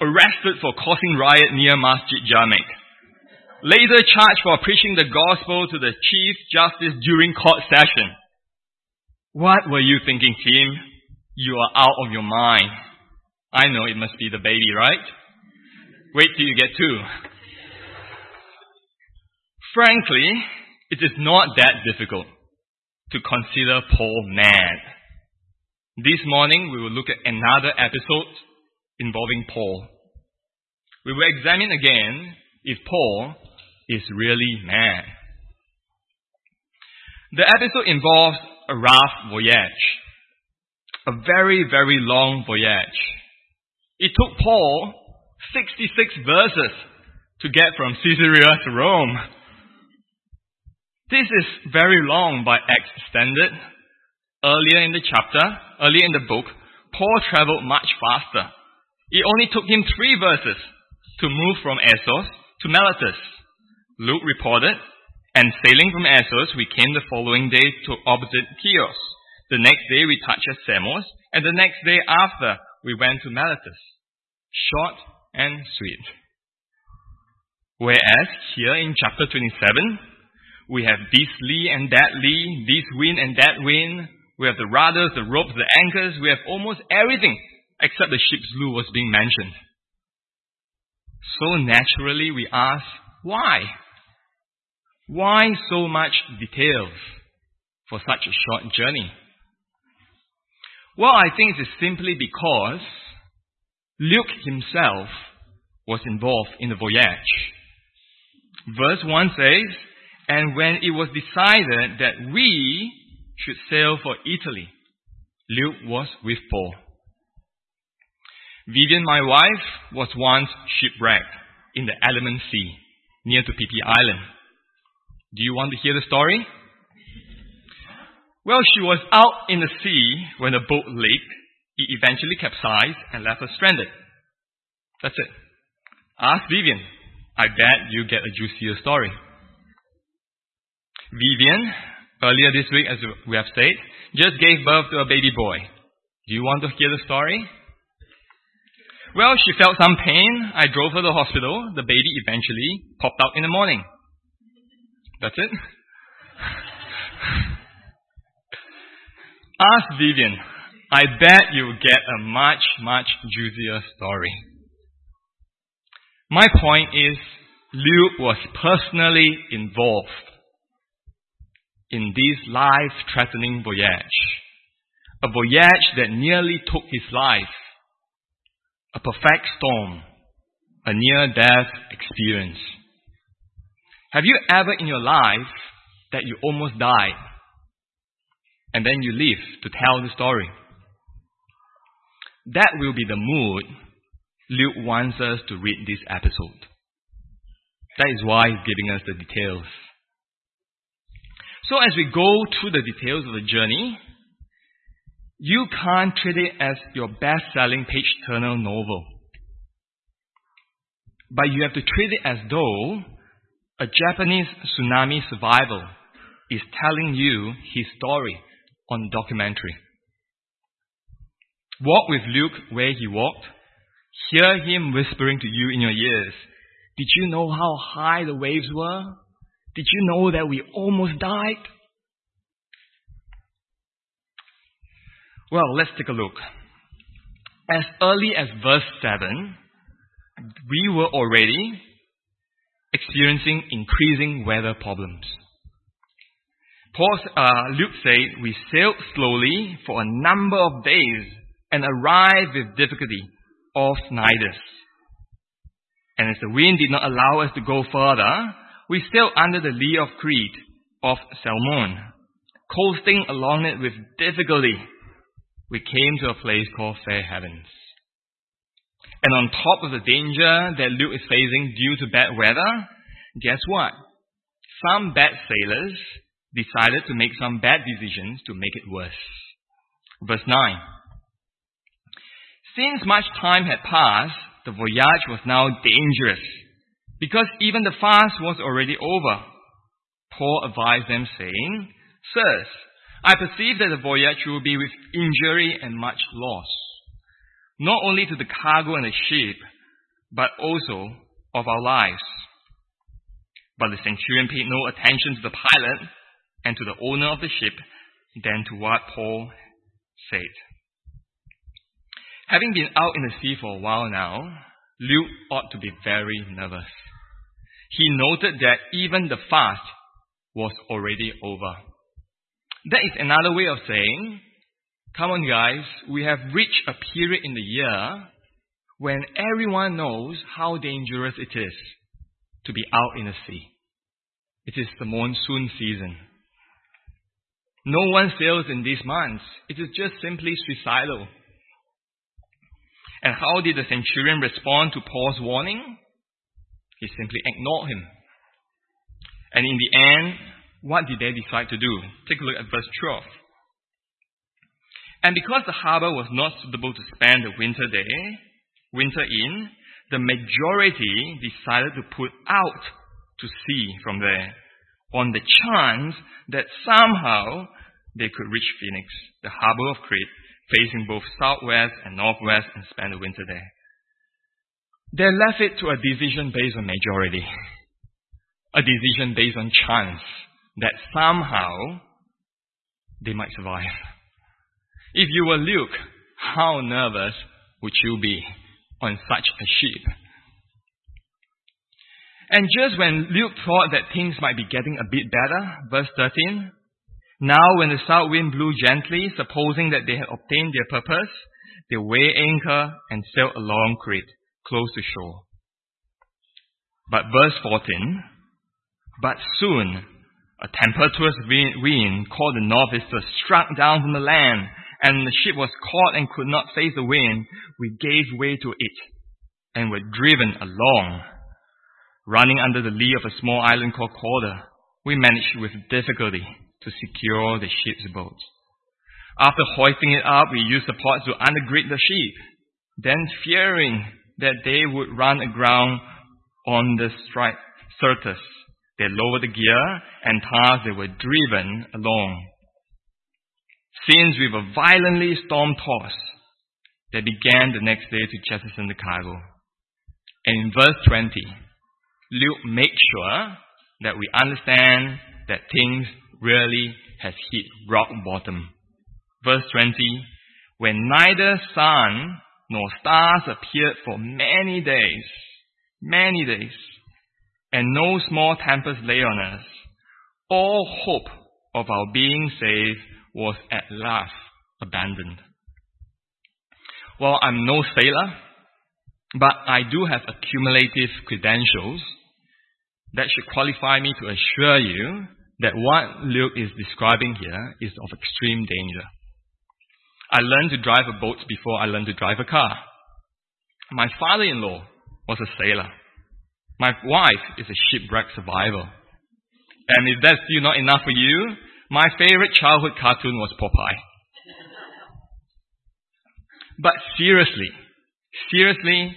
arrested for causing riot near Masjid Jamek. Later charged for preaching the gospel to the Chief Justice during court session. What were you thinking, Tim? You are out of your mind. I know it must be the baby, right? Wait till you get two. Frankly, it is not that difficult to consider Paul mad. This morning we will look at another episode involving Paul. We will examine again if Paul is really mad. The episode involves a rough voyage. A very, very long voyage. It took Paul 66 verses to get from Caesarea to Rome. This is very long by Acts standard. Earlier in the chapter, earlier in the book, Paul traveled much faster. It only took him three verses to move from Assos to Miletus. Luke reported and sailing from Assos, we came the following day to opposite Chios. The next day we touched at Samos, and the next day after we went to Miletus. Short and sweet. Whereas here in chapter 27, we have this lee and that lee, this wind and that wind. We have the rudders, the ropes, the anchors. We have almost everything except the ship's loo was being mentioned. So naturally we ask, why? Why so much details for such a short journey? Well, I think it is simply because Luke himself was involved in the voyage. Verse 1 says, And when it was decided that we should sail for Italy, Luke was with Paul. Vivian, my wife, was once shipwrecked in the Andaman Sea near to Phi Island. Do you want to hear the story? Well, she was out in the sea when the boat leaked. It eventually capsized and left her stranded. That's it. Ask Vivian. I bet you get a juicier story. Vivian, earlier this week, as we have said, just gave birth to a baby boy. Do you want to hear the story? Well, she felt some pain. I drove her to the hospital. The baby eventually popped out in the morning. That's it? Ask Vivian. I bet you'll get a much, much juicier story. My point is, Luke was personally involved in this life-threatening voyage. A voyage that nearly took his life. A perfect storm. A near-death experience. Have you ever in your life that you almost died and then you live to tell the story? That will be the mood Luke wants us to read this episode. That is why he's giving us the details. So as we go through the details of the journey, you can't treat it as your best-selling page-turner novel. But you have to treat it as though a Japanese tsunami survivor is telling you his story on documentary. Walk with Luke where he walked. Hear him whispering to you in your ears. Did you know how high the waves were? Did you know that we almost died? Well, let's take a look. As early as verse 7, we were already experiencing increasing weather problems. Paul, uh, Luke said, we sailed slowly for a number of days and arrived with difficulty off Cnidus. And as the wind did not allow us to go further, we sailed under the lee of Crete off Salmone. Coasting along it with difficulty, we came to a place called Fair Havens. And on top of the danger that Luke is facing due to bad weather, guess what? Some bad sailors decided to make some bad decisions to make it worse. Verse 9. Since much time had passed, the voyage was now dangerous, because even the fast was already over. Paul advised them, saying, Sirs, I perceive that the voyage will be with injury and much loss not only to the cargo and the ship, but also of our lives. But the centurion paid no attention to the pilot and to the owner of the ship than to what Paul said. Having been out in the sea for a while now, Luke ought to be very nervous. He noted that even the fast was already over. That is another way of saying, come on guys, we have reached a period in the year when everyone knows how dangerous it is to be out in the sea. It is the monsoon season. No one sails in these months. It is just simply suicidal. And how did the centurion respond to Paul's warning? He simply ignored him. And in the end, what did they decide to do? Take a look at verse 12. And because the harbor was not suitable to spend the winter day, winter in, the majority decided to put out to sea from there on the chance that somehow they could reach Phoenix, the harbor of Crete, facing both southwest and northwest and spend the winter there. They left it to a decision based on majority, a decision based on chance that somehow they might survive. If you were Luke, how nervous would you be on such a ship? And just when Luke thought that things might be getting a bit better, verse 13, now when the south wind blew gently, supposing that they had obtained their purpose, they weighed anchor and sailed along Crete, close to shore. But verse 14, but soon a tempestuous wind called the northeaster struck down from the land, and the ship was caught and could not face the wind. We gave way to it and were driven along. Running under the lee of a small island called Cauda, we managed with difficulty to secure the ship's boat. After hoisting it up, we used the pots to undergird the ship. Then, fearing that they would run aground on the Syrtis, they lowered the gear, and thus they were driven along. Since we were violently storm tossed, they began the next day to jettison the cargo. And in verse 20, Luke makes sure that we understand that things really has hit rock bottom. Verse 20, when neither sun nor stars appeared for many days, many days, and no small tempest lay on us. All hope of our being saved was at last abandoned. Well, I'm no sailor, but I do have accumulative credentials that should qualify me to assure you that what Luke is describing here is of extreme danger. I learned to drive a boat before I learned to drive a car. My father-in-law was a sailor. My wife is a shipwreck survivor. And if that's still not enough for you, my favorite childhood cartoon was Popeye. But seriously, seriously,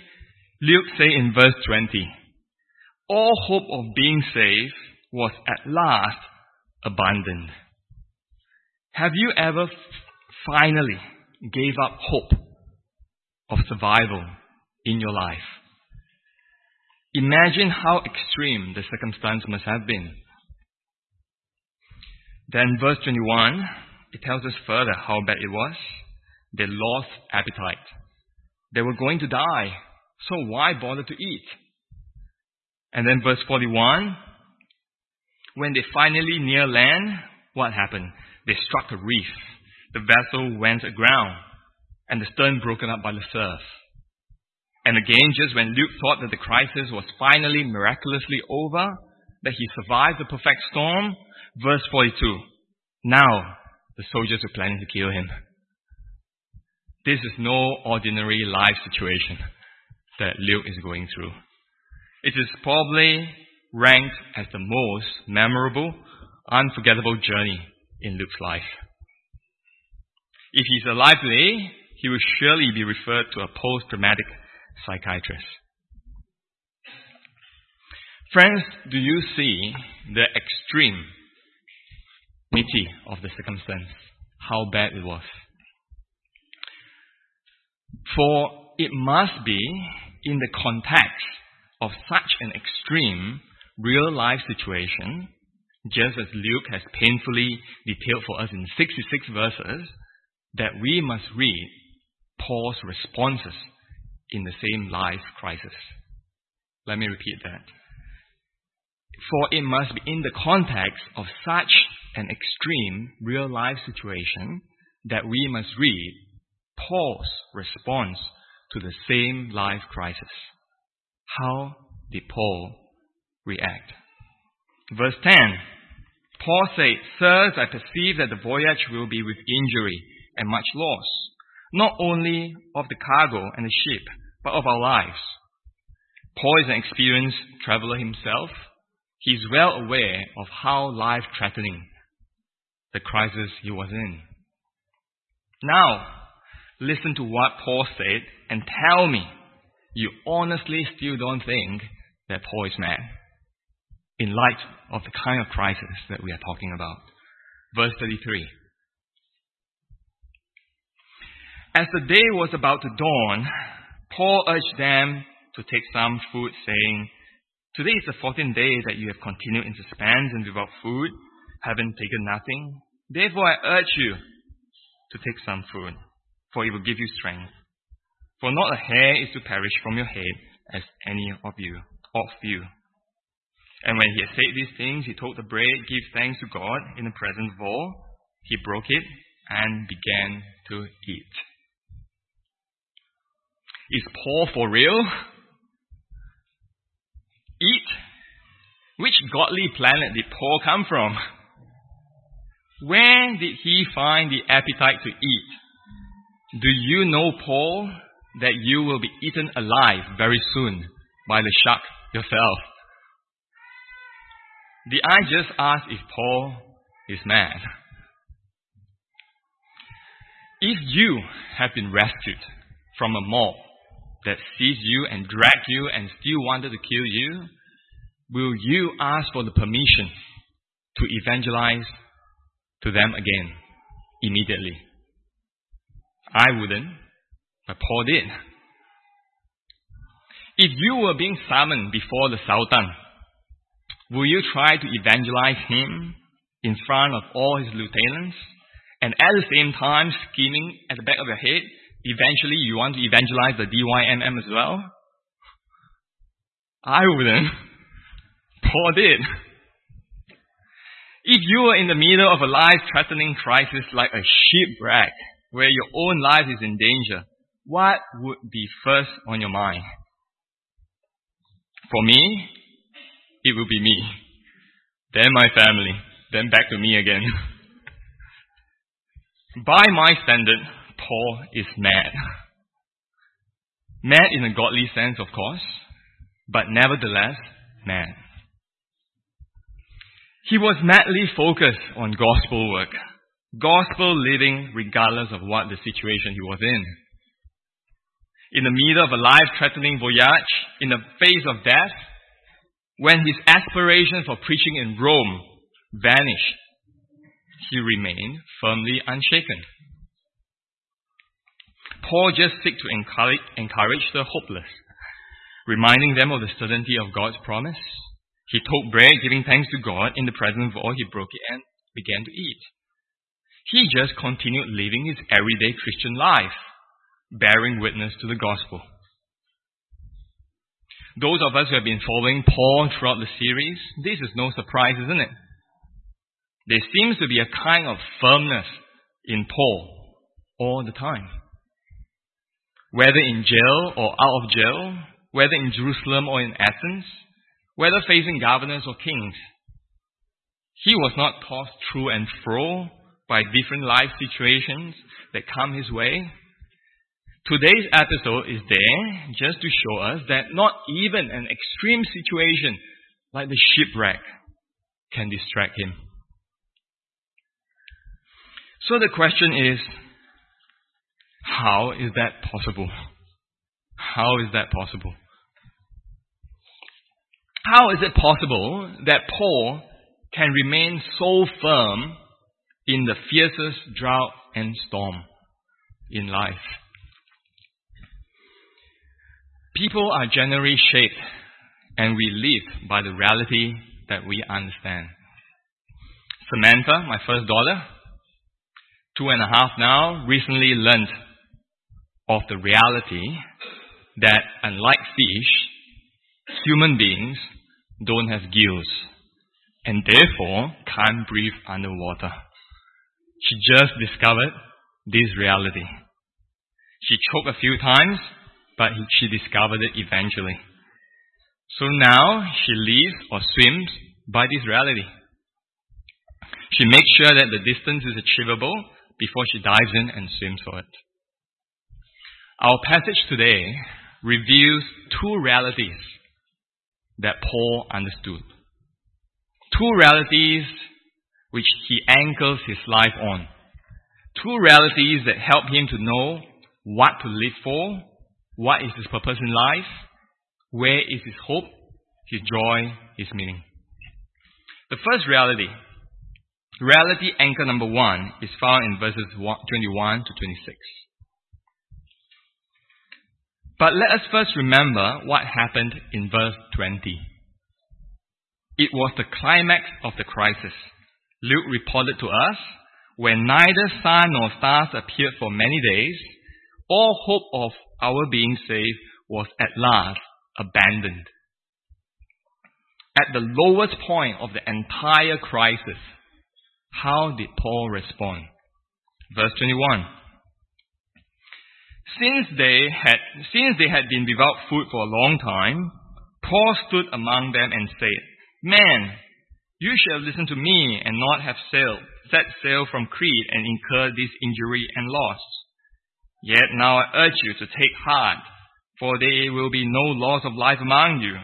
Luke say in verse 20, all hope of being saved was at last abandoned. Have you ever finally gave up hope of survival in your life? Imagine how extreme the circumstance must have been. Then verse 21, it tells us further how bad it was. They lost appetite. They were going to die. So why bother to eat? And then verse 41, when they finally near land, what happened? They struck a reef. The vessel went aground and the stern broken up by the surf. And again, just when Luke thought that the crisis was finally miraculously over, that he survived the perfect storm, verse 42. Now, the soldiers were planning to kill him. This is no ordinary life situation that Luke is going through. It is probably ranked as the most memorable, unforgettable journey in Luke's life. If he's alive today, he will surely be referred to a post-traumatic psychiatrist. Friends, do you see the extreme extremity of the circumstance? How bad it was. For it must be in the context of such an extreme real life situation, just as Luke has painfully detailed for us in 66 verses, that we must read Paul's responses in the same life crisis. Let me repeat that. For it must be in the context of such an extreme real life situation that we must read Paul's response to the same life crisis. How did Paul react? Verse 10 Paul said, Sirs, I perceive that the voyage will be with injury and much loss, not only of the cargo and the ship, but of our lives. Paul is an experienced traveler himself. He is well aware of how life threatening the crisis he was in. Now, listen to what Paul said and tell me you honestly still don't think that Paul is mad in light of the kind of crisis that we are talking about. Verse 33. As the day was about to dawn, Paul urged them to take some food, saying, Today is the fourteenth day that you have continued in suspense and without food, having taken nothing. Therefore I urge you to take some food, for it will give you strength. For not a hair is to perish from your head, as any of you, of you. And when he had said these things, he took the bread, gave thanks to God in the presence of all. He broke it and began to eat. Is Paul for real? Eat? Which godly planet did Paul come from? Where did he find the appetite to eat? Do you know, Paul, that you will be eaten alive very soon by the shark yourself? Did I just ask if Paul is mad? If you have been rescued from a mob that seized you and dragged you and still wanted to kill you, will you ask for the permission to evangelize to them again immediately? I wouldn't, but Paul did. If you were being summoned before the Sultan, will you try to evangelize him in front of all his lieutenants and at the same time scheming at the back of your head eventually you want to evangelize the DYMM as well? I wouldn't. Paul did. If you were in the middle of a life-threatening crisis like a shipwreck, where your own life is in danger, what would be first on your mind? For me, it would be me. Then my family. Then back to me again. By my standard, Paul is mad. Mad in a godly sense, of course, but nevertheless mad. He was madly focused on gospel work, gospel living regardless of what the situation he was in. In the middle of a life-threatening voyage, in the face of death, when his aspirations for preaching in Rome vanished, he remained firmly unshaken. Paul just seek to encourage, encourage the hopeless, reminding them of the certainty of God's promise. He took bread, giving thanks to God in the presence of all. He broke it and began to eat. He just continued living his everyday Christian life, bearing witness to the gospel. Those of us who have been following Paul throughout the series, this is no surprise, isn't it? There seems to be a kind of firmness in Paul all the time whether in jail or out of jail, whether in Jerusalem or in Athens, whether facing governors or kings. He was not tossed through and fro by different life situations that come his way. Today's episode is there just to show us that not even an extreme situation like the shipwreck can distract him. So the question is, how is that possible? How is that possible? How is it possible that Paul can remain so firm in the fiercest drought and storm in life? People are generally shaped and we live by the reality that we understand. Samantha, my first daughter, two and a half now, recently learned of the reality that unlike fish, human beings don't have gills and therefore can't breathe underwater. She just discovered this reality. She choked a few times, but she discovered it eventually. So now she lives or swims by this reality. She makes sure that the distance is achievable before she dives in and swims for it. Our passage today reveals two realities that Paul understood. Two realities which he anchors his life on. Two realities that help him to know what to live for, what is his purpose in life, where is his hope, his joy, his meaning. The first reality, reality anchor number one, is found in verses 21 to 26. But let us first remember what happened in verse 20. It was the climax of the crisis. Luke reported to us, when neither sun nor stars appeared for many days, all hope of our being saved was at last abandoned. At the lowest point of the entire crisis, how did Paul respond? Verse 21. Since they had, since they had been without food for a long time, Paul stood among them and said, Men, you shall listen to me and not have sailed, set sail from Crete and incur this injury and loss. Yet now I urge you to take heart, for there will be no loss of life among you,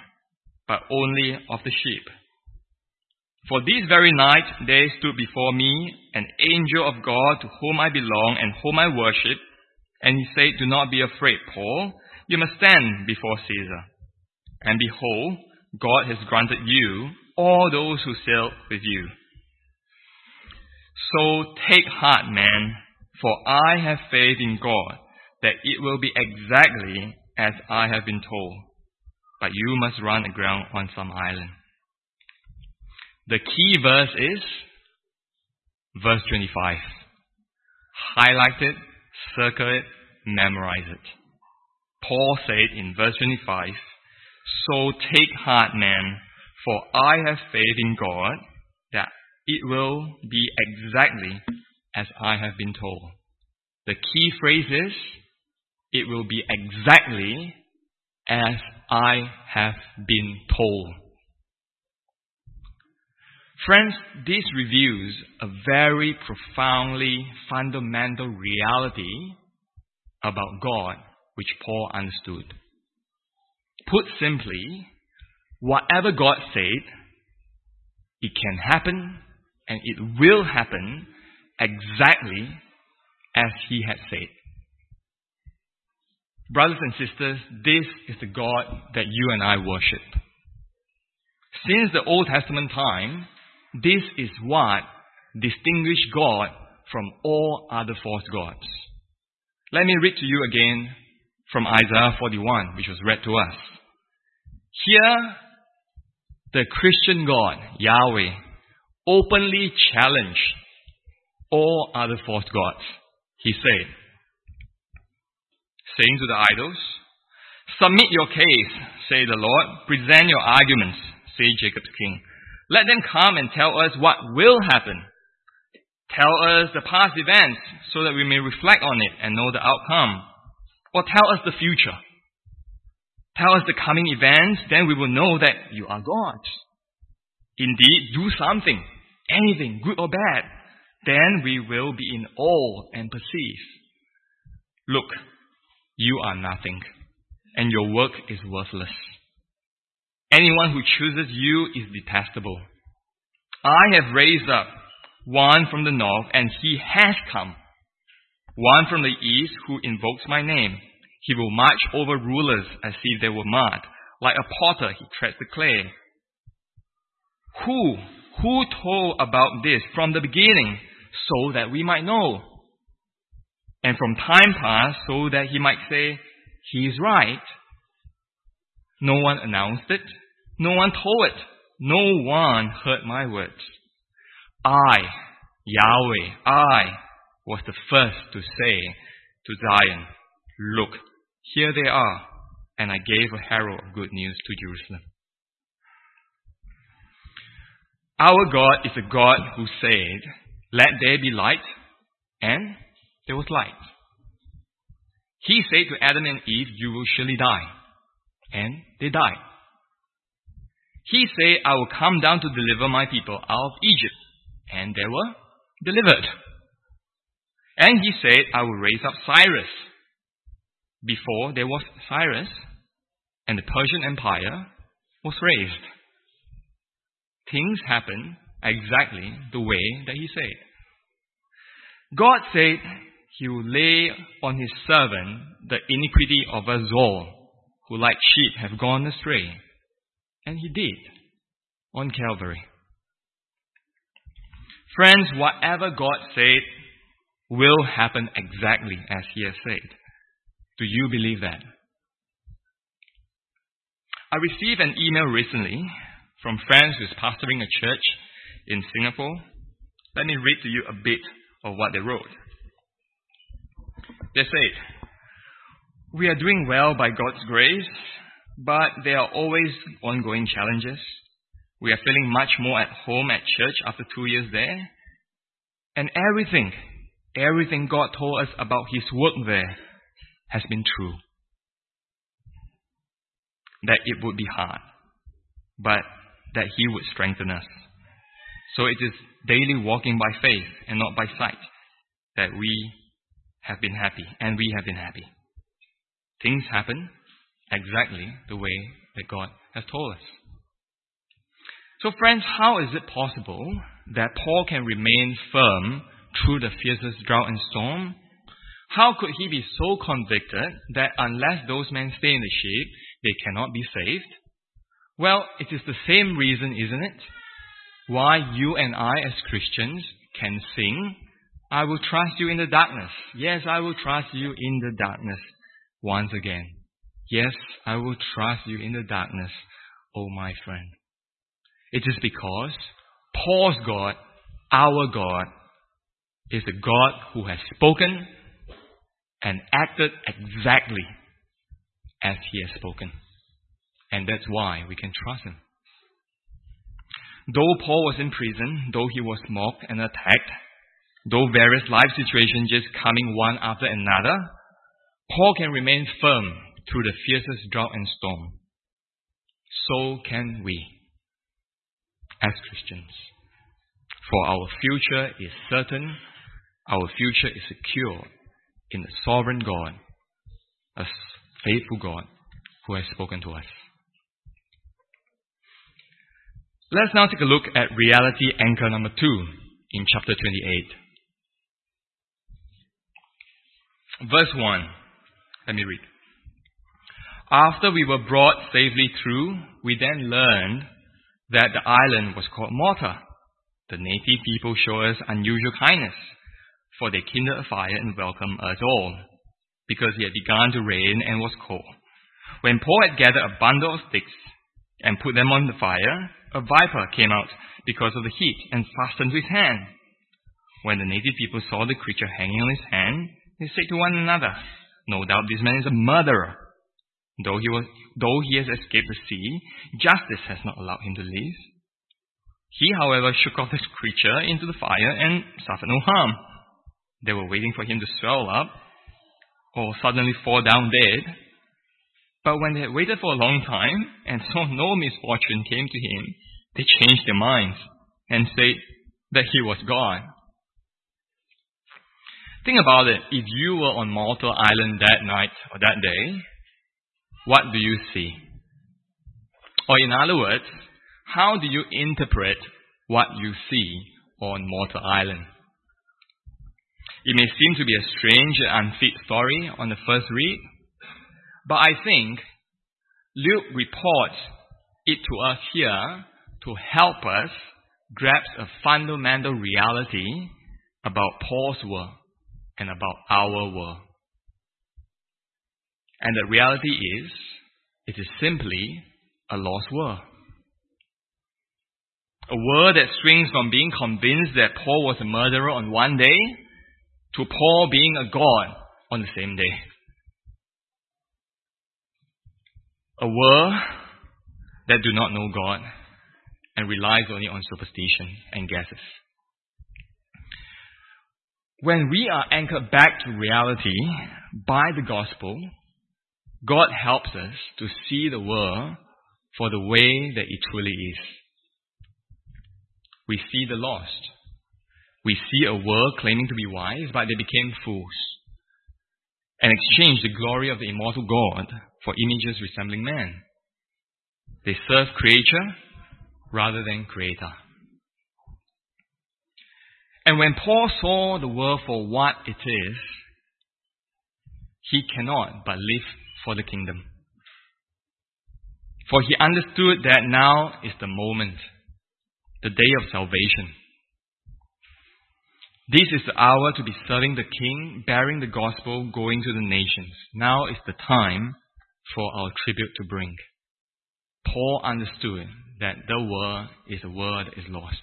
but only of the sheep. For this very night there stood before me an angel of God to whom I belong and whom I worship, and he said, Do not be afraid, Paul. You must stand before Caesar. And behold, God has granted you all those who sail with you. So take heart, man, for I have faith in God that it will be exactly as I have been told. But you must run aground on some island. The key verse is verse 25. Highlight it, circle it, memorize it. Paul said in verse 25, So take heart, man, for I have faith in God that it will be exactly as I have been told. The key phrase is, it will be exactly as I have been told. Friends, this reveals a very profoundly fundamental reality about God which Paul understood. Put simply, whatever God said, it can happen and it will happen exactly as He had said. Brothers and sisters, this is the God that you and I worship. Since the Old Testament time, this is what distinguished God from all other false gods. Let me read to you again from Isaiah 41, which was read to us. Here, the Christian God, Yahweh, openly challenged all other false gods. He said, saying to the idols, Submit your case, say the Lord. Present your arguments, say Jacob's king. Let them come and tell us what will happen. Tell us the past events so that we may reflect on it and know the outcome. Or tell us the future. Tell us the coming events, then we will know that you are God. Indeed, do something, anything, good or bad, then we will be in awe and perceive. Look, you are nothing, and your work is worthless. Anyone who chooses you is detestable. I have raised up one from the north, and he has come. One from the east who invokes my name. He will march over rulers as if they were mud. Like a potter, he treads the clay. Who, who told about this from the beginning so that we might know? And from time past so that he might say, he is right. No one announced it. No one told it. No one heard my words. I, Yahweh, I was the first to say to Zion, Look, here they are. And I gave a herald of good news to Jerusalem. Our God is a God who said, Let there be light, and there was light. He said to Adam and Eve, You will surely die. And they died. He said, I will come down to deliver my people out of Egypt. And they were delivered. And he said, I will raise up Cyrus. Before there was Cyrus, and the Persian Empire was raised. Things happened exactly the way that he said. God said he will lay on his servant the iniquity of us all, who like sheep have gone astray. And he did on Calvary. Friends, whatever God said will happen exactly as he has said. Do you believe that? I received an email recently from friends who's pastoring a church in Singapore. Let me read to you a bit of what they wrote. They said, We are doing well by God's grace, but there are always ongoing challenges. We are feeling much more at home at church after two years there. And everything, everything God told us about His work there has been true. That it would be hard, but that He would strengthen us. So it is daily walking by faith and not by sight that we have been happy, and we have been happy. Things happen exactly the way that God has told us. So, friends, how is it possible that Paul can remain firm through the fiercest drought and storm? How could he be so convicted that unless those men stay in the shade, they cannot be saved? Well, it is the same reason, isn't it? Why you and I as Christians can sing I will trust you in the darkness. Yes, I will trust you in the darkness once again. Yes, I will trust you in the darkness, oh my friend. It is because Paul's God, our God, is a God who has spoken and acted exactly as he has spoken. And that's why we can trust him. Though Paul was in prison, though he was mocked and attacked, Though various life situations just coming one after another, Paul can remain firm through the fiercest drought and storm. So can we, as Christians. For our future is certain, our future is secure in the sovereign God, a faithful God who has spoken to us. Let's now take a look at reality anchor number two in chapter 28. Verse 1. Let me read. After we were brought safely through, we then learned that the island was called Malta. The native people showed us unusual kindness, for they kindled a fire and welcomed us all, because it had begun to rain and was cold. When Paul had gathered a bundle of sticks and put them on the fire, a viper came out because of the heat and fastened to his hand. When the native people saw the creature hanging on his hand, they said to one another, No doubt this man is a murderer. Though he, was, though he has escaped the sea, justice has not allowed him to live. He, however, shook off this creature into the fire and suffered no harm. They were waiting for him to swell up or suddenly fall down dead. But when they had waited for a long time and saw no misfortune came to him, they changed their minds and said that he was God. Think about it. If you were on Malta Island that night or that day, what do you see? Or in other words, how do you interpret what you see on Malta Island? It may seem to be a strange and unfit story on the first read, but I think Luke reports it to us here to help us grasp a fundamental reality about Paul's work and about our world. And the reality is, It is simply a lost world. A world that swings from being convinced that Paul was a murderer on one day to Paul being a god on the same day. A world that do not know God and relies only on superstition and guesses. When we are anchored back to reality by the gospel, God helps us to see the world for the way that it truly is. We see the lost. We see a world claiming to be wise, but they became fools and exchanged the glory of the immortal God for images resembling man. They serve creature rather than creator. And when Paul saw the world for what it is, he cannot but live for the kingdom. For he understood that now is the moment, the day of salvation. This is the hour to be serving the King, bearing the gospel, going to the nations. Now is the time for our tribute to bring. Paul understood that the world is a world that is lost.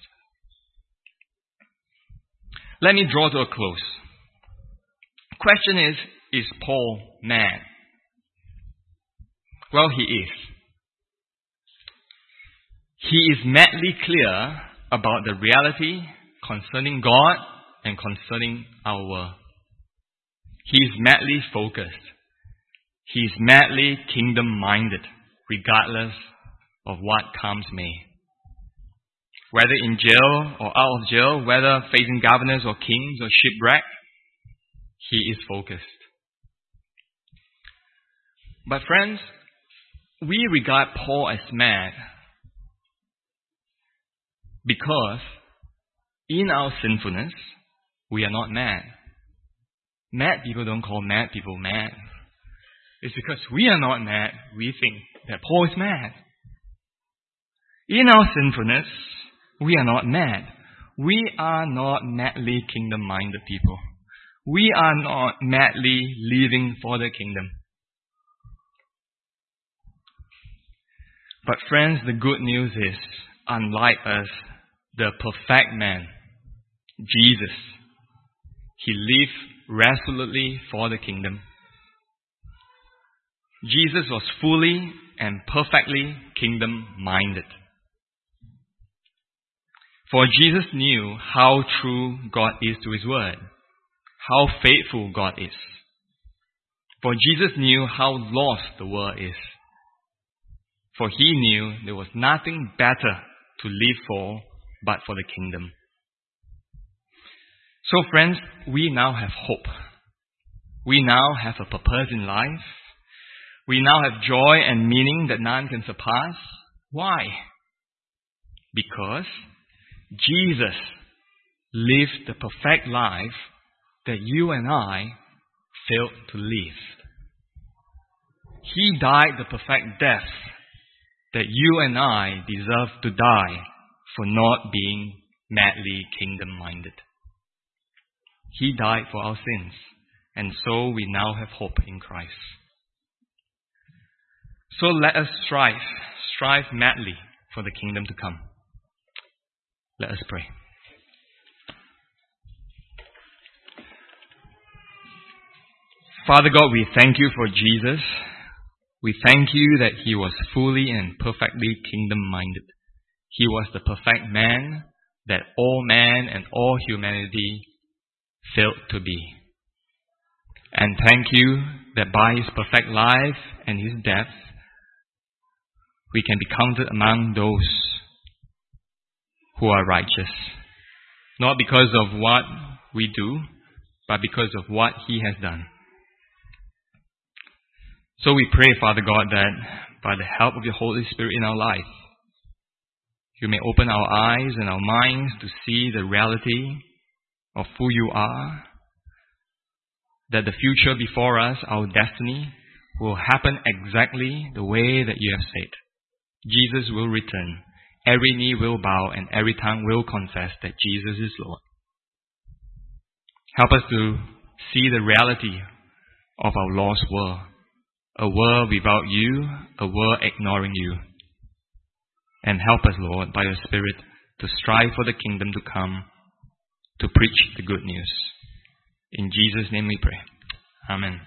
Let me draw to a close. Question is, is Paul mad? Well, he is. He is madly clear about the reality concerning God and concerning our world. He is madly focused. He is madly kingdom minded, regardless of what comes may. Whether in jail or out of jail, whether facing governors or kings or shipwreck, he is focused. But friends, we regard Paul as mad because in our sinfulness, we are not mad. Mad people don't call mad people mad. It's because we are not mad, we think that Paul is mad. In our sinfulness, we are not mad. We are not madly kingdom minded people. We are not madly living for the kingdom. But friends, the good news is, unlike us, the perfect man, Jesus, he lived resolutely for the kingdom. Jesus was fully and perfectly kingdom minded. For Jesus knew how true God is to his word, how faithful God is. For Jesus knew how lost the world is. For he knew there was nothing better to live for but for the kingdom. So friends, we now have hope. We now have a purpose in life. We now have joy and meaning that none can surpass. Why? Because Jesus lived the perfect life that you and I failed to live. He died the perfect death that you and I deserve to die for not being madly kingdom minded. He died for our sins, and so we now have hope in Christ. So let us strive, strive madly for the kingdom to come. Let us pray. Father God, we thank you for Jesus. We thank you that he was fully and perfectly kingdom minded. He was the perfect man that all man and all humanity failed to be. And thank you that by his perfect life and his death, we can be counted among those who are righteous. Not because of what we do, but because of what He has done. So we pray, Father God, that by the help of your Holy Spirit in our life, you may open our eyes and our minds to see the reality of who you are, that the future before us, our destiny, will happen exactly the way that you have said. Jesus will return every knee will bow and every tongue will confess that Jesus is Lord. Help us to see the reality of our lost world, a world without you, a world ignoring you. And help us, Lord, by your Spirit, to strive for the kingdom to come, to preach the good news. In Jesus' name we pray. Amen.